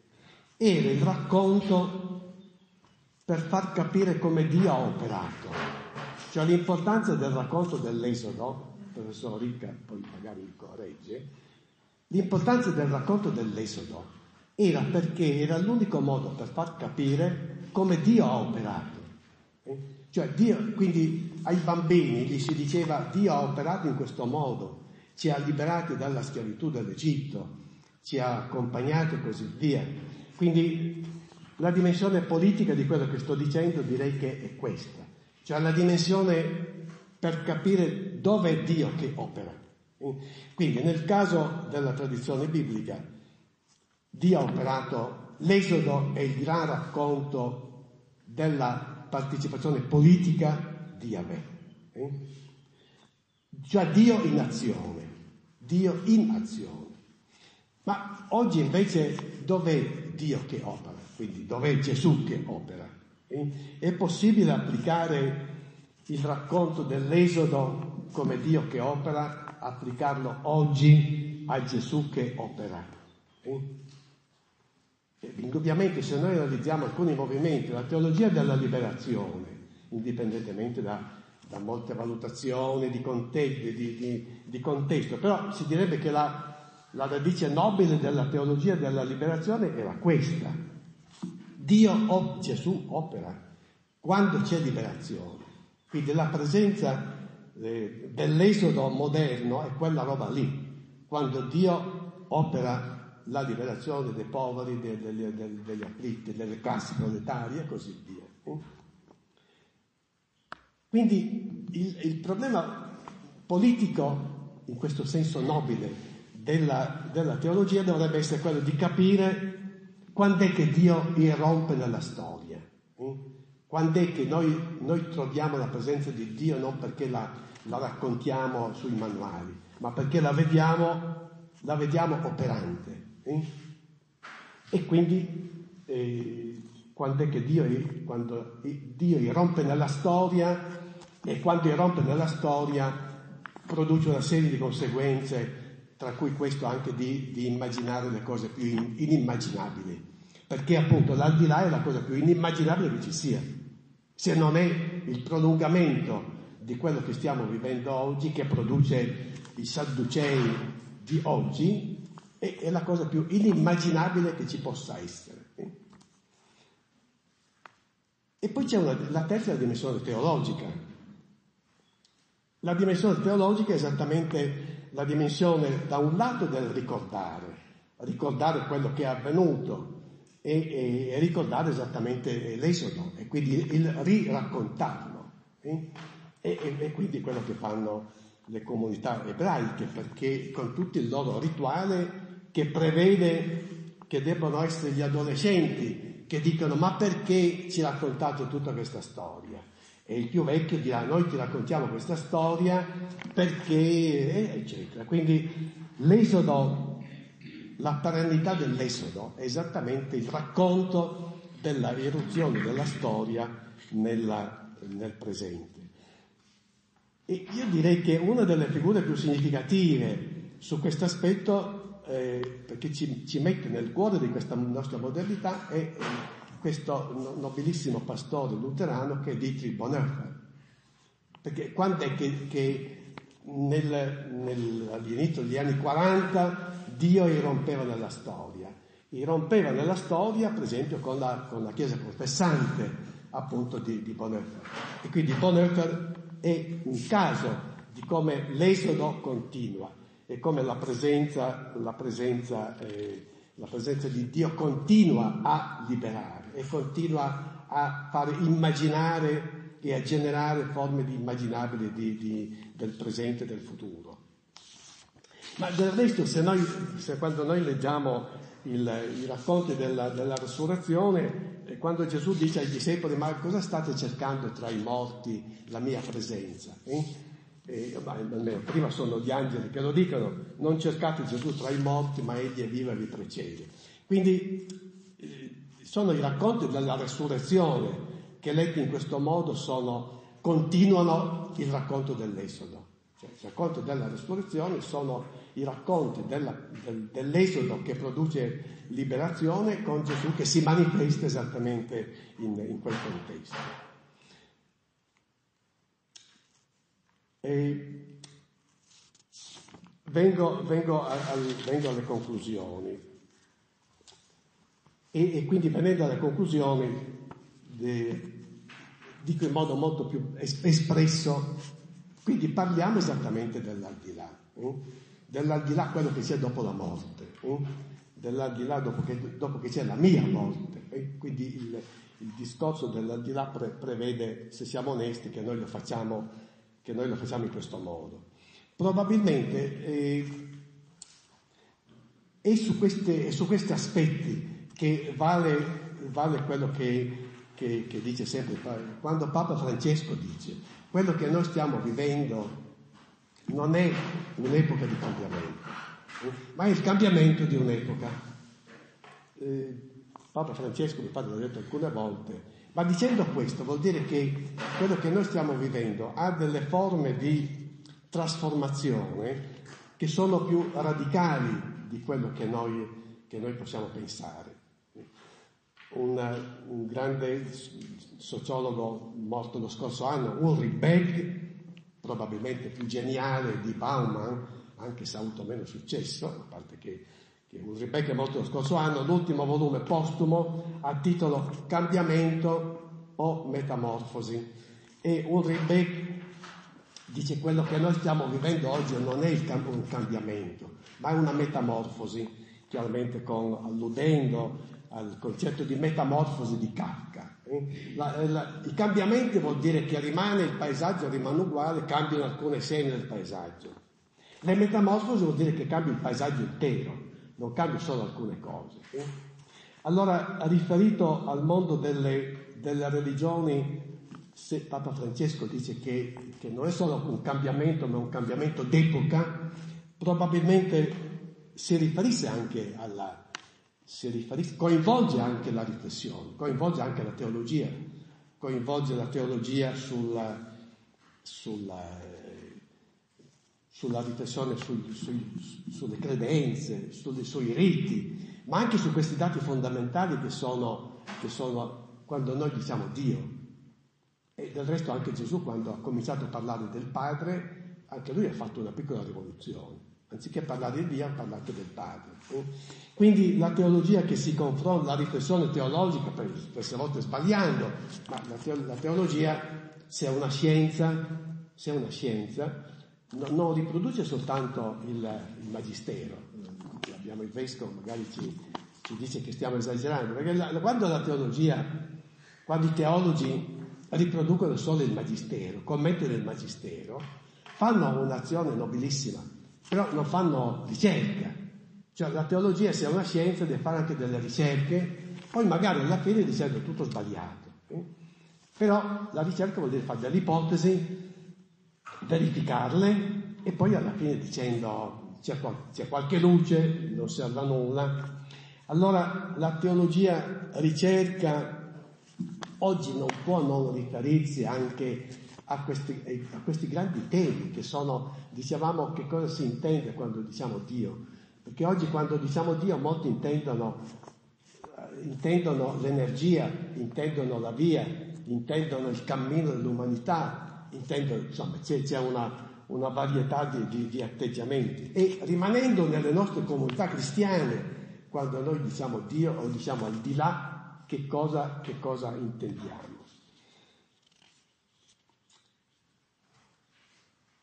era il racconto per far capire come Dio ha operato. Cioè l'importanza del racconto dell'Esodo, professor Ricca poi magari mi corregge, l'importanza del racconto dell'Esodo era perché era l'unico modo per far capire come Dio ha operato. Eh? Cioè Dio, quindi ai bambini gli si diceva Dio ha operato in questo modo, ci ha liberati dalla schiavitù dell'Egitto, ci ha accompagnati e così via. Quindi la dimensione politica di quello che sto dicendo direi che è questa, cioè la dimensione per capire dove è Dio che opera. Quindi nel caso della tradizione biblica, Dio ha operato, l'esodo è il gran racconto della partecipazione politica di Yahweh. Cioè Dio in azione, Dio in azione. Ma oggi invece dov'è Dio che opera? quindi dov'è Gesù che opera. È possibile applicare il racconto dell'Esodo come Dio che opera, applicarlo oggi a Gesù che opera. Indubbiamente se noi analizziamo alcuni movimenti, la teologia della liberazione, indipendentemente da, da molte valutazioni di, conte- di, di, di, contesto, però si direbbe che la, la radice nobile della teologia della liberazione era questa, Dio, oh, Gesù opera quando c'è liberazione. Quindi la presenza eh, dell'esodo moderno è quella roba lì, quando Dio opera la liberazione dei poveri, degli afflitti, delle classi proletarie e così via. Quindi il, il, problema politico, in questo senso nobile, della, della teologia dovrebbe essere quello di capire quando è che Dio irrompe nella storia? Eh? Quando è che noi, noi, troviamo la presenza di Dio non perché la, la raccontiamo sui manuali, ma perché la vediamo, la vediamo operante. Eh? E quindi eh, quando è che Dio, quando Dio irrompe nella storia e quando irrompe nella storia produce una serie di conseguenze tra cui questo anche di, di immaginare le cose più in, inimmaginabili, perché appunto l'aldilà è la cosa più inimmaginabile che ci sia, se non è il prolungamento di quello che stiamo vivendo oggi, che produce i sadducei di oggi, è, è la cosa più inimmaginabile che ci possa essere. E poi c'è una, la terza dimensione teologica. La dimensione teologica è esattamente la dimensione da un lato del ricordare, ricordare quello che è avvenuto e, e, e ricordare esattamente l'esodo e quindi il riraccontarlo. Eh? E, e, quindi quello che fanno le comunità ebraiche, perché con tutto il loro rituale che prevede che debbano essere gli adolescenti che dicono ma perché ci raccontate tutta questa storia? E il più vecchio dirà noi ti raccontiamo questa storia perché, eccetera. Quindi l'esodo, la paternità dell'esodo è esattamente il racconto della eruzione della storia nella, nel presente. E io direi che una delle figure più significative su questo aspetto, eh, perché ci, ci, mette nel cuore di questa nostra modernità, è questo nobilissimo pastore luterano che è Dietrich Bonhoeffer. Perché quando è che, che nel, nel, all'inizio degli anni 40 Dio irrompeva nella storia? Irrompeva nella storia, per esempio, con la, con la Chiesa professante, appunto, di, di Bonhoeffer. E quindi Bonhoeffer è un caso di come l'esodo continua e come la presenza, la presenza, eh, la presenza di Dio continua a liberare e continua a fare immaginare e a generare forme di immaginabili di, di, del presente e del futuro. Ma del resto, se noi, se quando noi leggiamo il, i racconti della, della resurrezione, e quando Gesù dice ai discepoli, ma cosa state cercando tra i morti la mia presenza? Eh? E, almeno, prima sono gli angeli che lo dicono, non cercate Gesù tra i morti, ma egli è vivo e vi precede. Quindi eh, sono i racconti della resurrezione che letti in questo modo sono, continuano il racconto dell'Esodo. Cioè, il racconto della resurrezione sono i racconti della, del, dell'esodo che produce liberazione con Gesù che si manifesta esattamente in, in quel contesto. E vengo, vengo, a, a, vengo alle conclusioni. E, e, quindi venendo alle conclusioni, de, dico in modo molto più espresso, quindi parliamo esattamente dell'aldilà. Eh? dell'aldilà quello che c'è dopo la morte, eh? dell'aldilà dopo che, dopo che, c'è la mia morte. E quindi il, il discorso dell'aldilà pre, prevede, se siamo onesti, che noi lo facciamo, noi lo facciamo in questo modo. Probabilmente eh, è, su queste, è, su questi aspetti che vale, vale quello che, che, che dice sempre, quando Papa Francesco dice, quello che noi stiamo vivendo non è un'epoca di cambiamento, ma è il cambiamento di un'epoca. Eh, Papa Francesco mi pare l'ha detto alcune volte, ma dicendo questo vuol dire che quello che noi stiamo vivendo ha delle forme di trasformazione che sono più radicali di quello che noi, che noi possiamo pensare. Un, un, grande sociologo morto lo scorso anno, Ulrich Beck, probabilmente più geniale di Bauman, anche se ha avuto meno successo, a parte che, che Ulrich Beck è morto lo scorso anno, l'ultimo volume postumo a titolo Cambiamento o Metamorfosi. E Ulrich Beck dice quello che noi stiamo vivendo oggi non è un cambiamento, ma è una metamorfosi, chiaramente con, alludendo al concetto di metamorfosi di Kafka. La, la, I cambiamenti vuol dire che rimane il paesaggio, rimane uguale, cambiano alcune scene del paesaggio. Le metamorfosi vuol dire che cambia il paesaggio intero, non cambia solo alcune cose. Allora, riferito al mondo delle, delle religioni, se Papa Francesco dice che, che non è solo un cambiamento, ma un cambiamento d'epoca, probabilmente si riferisce anche alla, riferisce, coinvolge anche la riflessione, coinvolge anche la teologia, coinvolge la teologia sulla, sulla, sulla riflessione sui, sui, sulle credenze, sui, sui riti, ma anche su questi dati fondamentali che sono, che sono quando noi diciamo Dio. E del resto anche Gesù quando ha cominciato a parlare del Padre, anche lui ha fatto una piccola rivoluzione. Anziché parlare di Dio, ha parlato del Padre. Quindi la teologia che si confronta, la riflessione teologica, queste volte sbagliando, ma la, teo, la teologia, se è una scienza, se è una scienza, no, non riproduce soltanto il, il, magistero. Abbiamo il vescovo, magari ci, ci dice che stiamo esagerando, perché la, quando la teologia, quando i teologi riproducono solo il magistero, commettono il magistero, fanno un'azione nobilissima, però non fanno ricerca. Cioè la teologia sia una scienza deve fare anche delle ricerche, poi magari alla fine dicendo tutto sbagliato. Eh? Però la ricerca vuol dire fare delle ipotesi, verificarle e poi alla fine dicendo c'è, qual- c'è qualche luce, non serve a nulla. Allora la teologia ricerca oggi non può non riferirsi anche a questi, a questi, grandi temi che sono, dicevamo, che cosa si intende quando diciamo Dio. Perché oggi quando diciamo Dio molti intendono, eh, intendono l'energia, intendono la via, intendono il cammino dell'umanità, intendono, insomma, c'è, c'è una, una, varietà di, di, di atteggiamenti. E rimanendo nelle nostre comunità cristiane, quando noi diciamo Dio o diciamo al di là che cosa, che cosa intendiamo.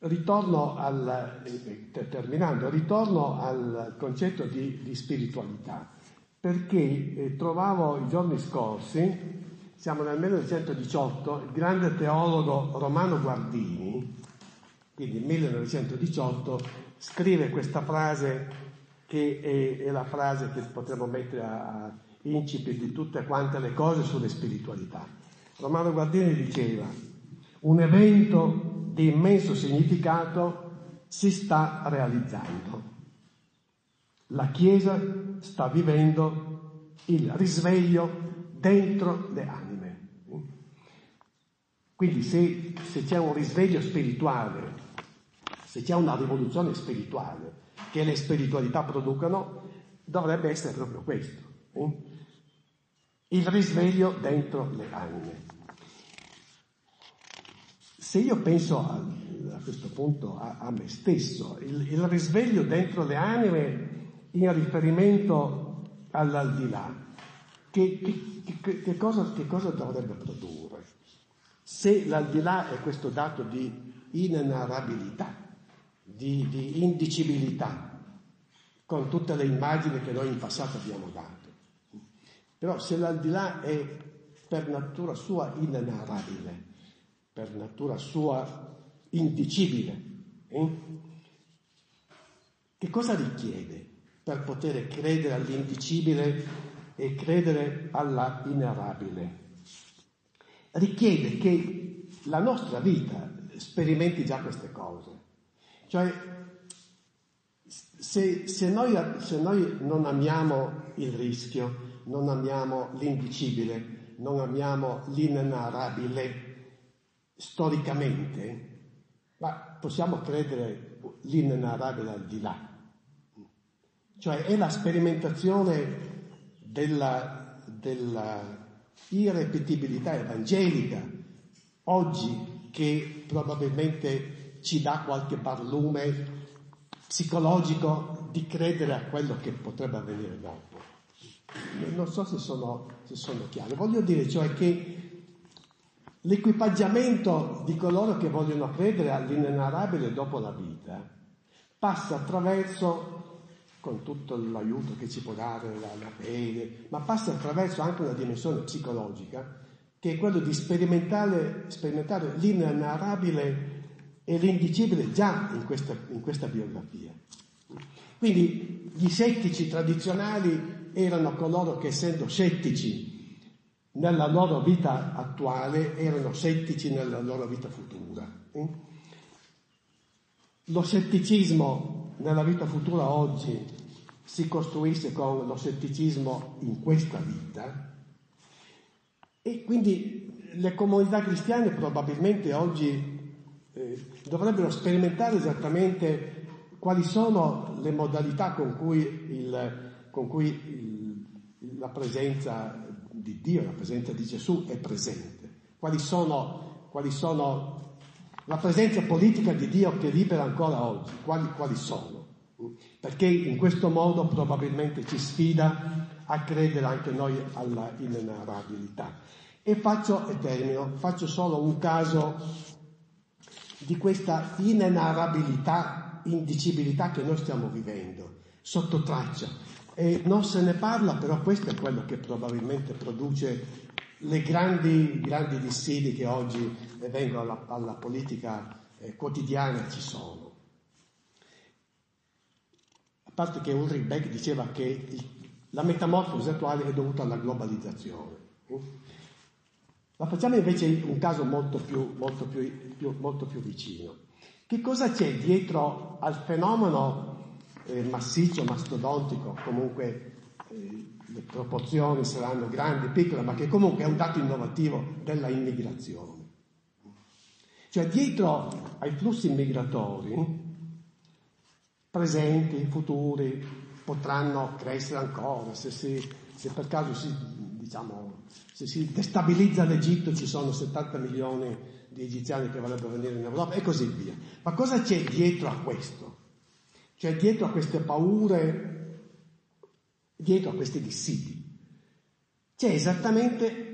Ritorno al, terminando, ritorno al concetto di, di spiritualità, perché eh, trovavo i giorni scorsi, siamo nel 1918, il grande teologo Romano Guardini, quindi 1918, scrive questa frase che è, è la frase che potremmo mettere a, incipit di tutte quante le cose sulle spiritualità. Romano Guardini diceva, un evento di immenso significato si sta realizzando. La Chiesa sta vivendo il risveglio dentro le anime. Quindi se, se c'è un risveglio spirituale, se c'è una rivoluzione spirituale che le spiritualità producono, dovrebbe essere proprio questo. Eh? il risveglio dentro le anime. Se io penso a, a questo punto a, a me stesso, il, il, risveglio dentro le anime in riferimento all'aldilà, che, che, che, che cosa, cosa dovrebbe produrre? Se l'aldilà è questo dato di inenarrabilità, di, di indicibilità, con tutte le immagini che noi in passato abbiamo dato, però se l'aldilà è per natura sua inenarrabile, per natura sua indicibile, eh? che cosa richiede per poter credere all'indicibile e credere alla inerrabile? Richiede che la nostra vita sperimenti già queste cose. Cioè, se, se, noi, se noi non amiamo il rischio, non amiamo l'indicibile, non amiamo l'inenarrabile storicamente, ma possiamo credere l'inenarrabile al di là. Cioè è la sperimentazione della, della irrepetibilità evangelica oggi che probabilmente ci dà qualche barlume psicologico di credere a quello che potrebbe avvenire dopo non so se sono, se sono chiaro. Voglio dire cioè che l'equipaggiamento di coloro che vogliono credere all'inenarrabile dopo la vita passa attraverso, con tutto l'aiuto che ci può dare la, la fede, ma passa attraverso anche una dimensione psicologica che è quello di sperimentare, sperimentare l'inenarrabile e l'indicibile già in questa, in questa biografia. Quindi gli settici tradizionali erano coloro che essendo scettici nella loro vita attuale erano scettici nella loro vita futura. Eh? Lo scetticismo nella vita futura oggi si costruisce con lo scetticismo in questa vita e quindi le comunità cristiane probabilmente oggi eh, dovrebbero sperimentare esattamente quali sono le modalità con cui il, con cui il, la presenza di Dio, la presenza di Gesù è presente. Quali sono, quali sono la presenza politica di Dio che libera ancora oggi, quali, quali sono? Perché in questo modo probabilmente ci sfida a credere anche noi alla inenarrabilità. E faccio, e termino, faccio solo un caso di questa inenarrabilità, indicibilità che noi stiamo vivendo, sotto traccia. E non se ne parla, però questo è quello che probabilmente produce le grandi, grandi dissidi che oggi vengono alla, alla politica eh, quotidiana ci sono. A parte che Ulrich Beck diceva che il, la metamorfosi attuale è dovuta alla globalizzazione. Ma facciamo invece un caso molto più, molto più, più, molto più vicino. Che cosa c'è dietro al fenomeno eh, massiccio, mastodontico, comunque eh, le proporzioni saranno grandi, piccole, ma che comunque è un dato innovativo della immigrazione. Cioè dietro ai flussi migratori, presenti, futuri, potranno crescere ancora, se, si, se per caso si, diciamo, se si destabilizza l'Egitto ci sono 70 milioni di egiziani che vorrebbero venire in Europa e così via. Ma cosa c'è dietro a questo? Cioè dietro a queste paure dietro a questi dissidi. C'è esattamente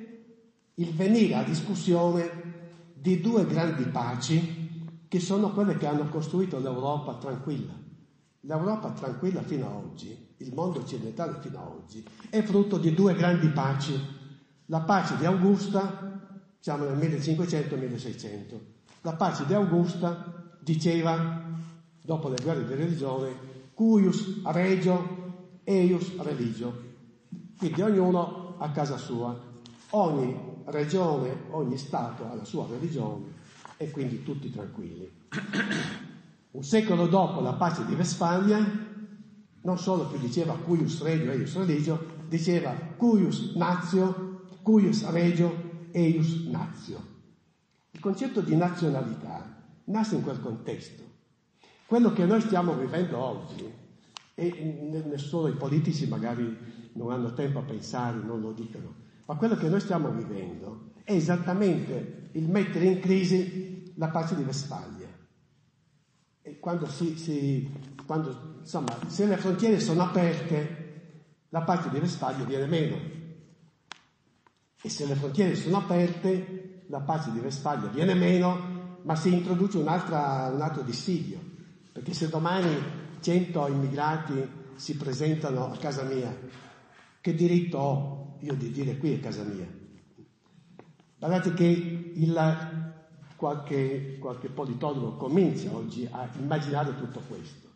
il venire a discussione di due grandi paci che sono quelle che hanno costruito l'Europa tranquilla. L'Europa tranquilla fino ad oggi, il mondo occidentale fino ad oggi, è frutto di due grandi paci. La pace di Augusta, siamo nel 1500-1600, la pace di Augusta diceva, dopo le guerre di religione, cuius regio eius religio. Quindi ognuno a casa sua, ogni regione, ogni Stato ha la sua religione e quindi tutti tranquilli. (clears throat) Un secolo dopo la pace di Westfalia, non solo più diceva cuius regio, eius religio, diceva cuius nazio, cuius regio, eius nazio. Il concetto di nazionalità nasce in quel contesto. Quello che noi stiamo vivendo oggi e nessuno i politici magari non hanno tempo a pensare, non lo dicono, ma quello che noi stiamo vivendo è esattamente il mettere in crisi la pace di Vestfalia. E quando, si, si, quando insomma, se le frontiere sono aperte, la pace di Vestfalia viene meno. E se le frontiere sono aperte, la pace di Vestfalia viene meno, ma si introduce un altro dissidio. Perché se domani 100 immigrati si presentano a casa mia, che diritto ho io di dire qui è casa mia? Guardate che il, qualche, qualche politologo comincia oggi a immaginare tutto questo.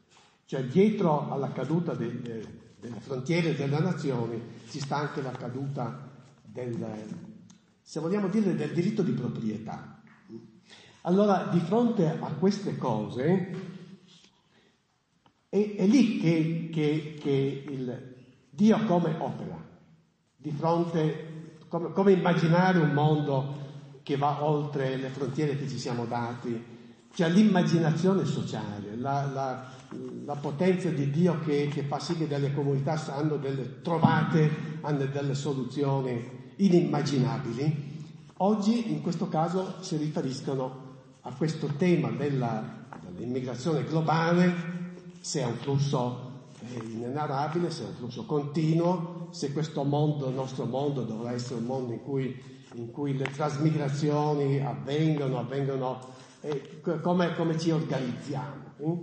Cioè dietro alla caduta delle, delle frontiere delle nazioni ci sta anche la caduta del, se vogliamo dire, del diritto di proprietà. Allora, di fronte a queste cose, è, è lì che, che, che, il Dio come opera, di fronte, come, come immaginare un mondo che va oltre le frontiere che ci siamo dati, cioè l'immaginazione sociale, la, la, la potenza di Dio che, che, fa sì che delle comunità hanno delle trovate, hanno delle soluzioni inimmaginabili. Oggi in questo caso si riferiscono a questo tema della, dell'immigrazione globale se è un flusso inenarrabile, se è un flusso continuo, se questo mondo, il nostro mondo, dovrà essere un mondo in cui, in cui le trasmigrazioni avvengono, avvengono eh, come, come, ci organizziamo. Eh?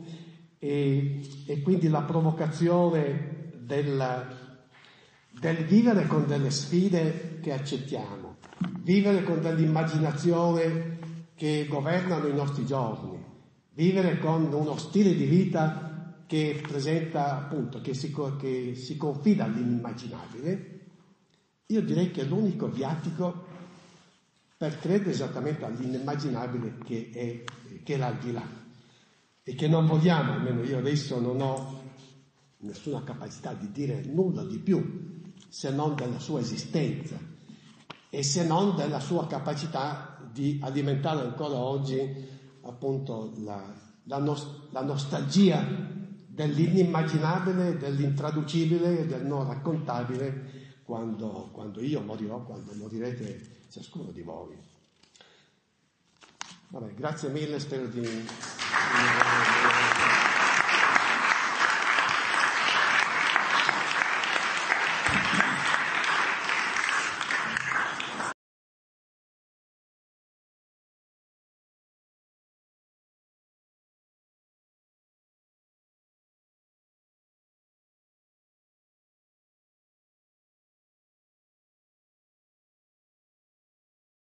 E, e, quindi la provocazione del, del vivere con delle sfide che accettiamo, vivere con dell'immaginazione che governano i nostri giorni, vivere con uno stile di vita che presenta appunto, che si, che si confida all'inimmaginabile, io direi che è l'unico viatico per credere esattamente all'inimmaginabile che è, che è l'aldilà e che non vogliamo, almeno io adesso non ho nessuna capacità di dire nulla di più se non della sua esistenza e se non della sua capacità di alimentare ancora oggi appunto la, la, nos- la nostalgia dell'inimmaginabile, dell'intraducibile e del non raccontabile quando, quando io morirò, quando morirete ciascuno di voi. Vabbè, grazie mille, spero di...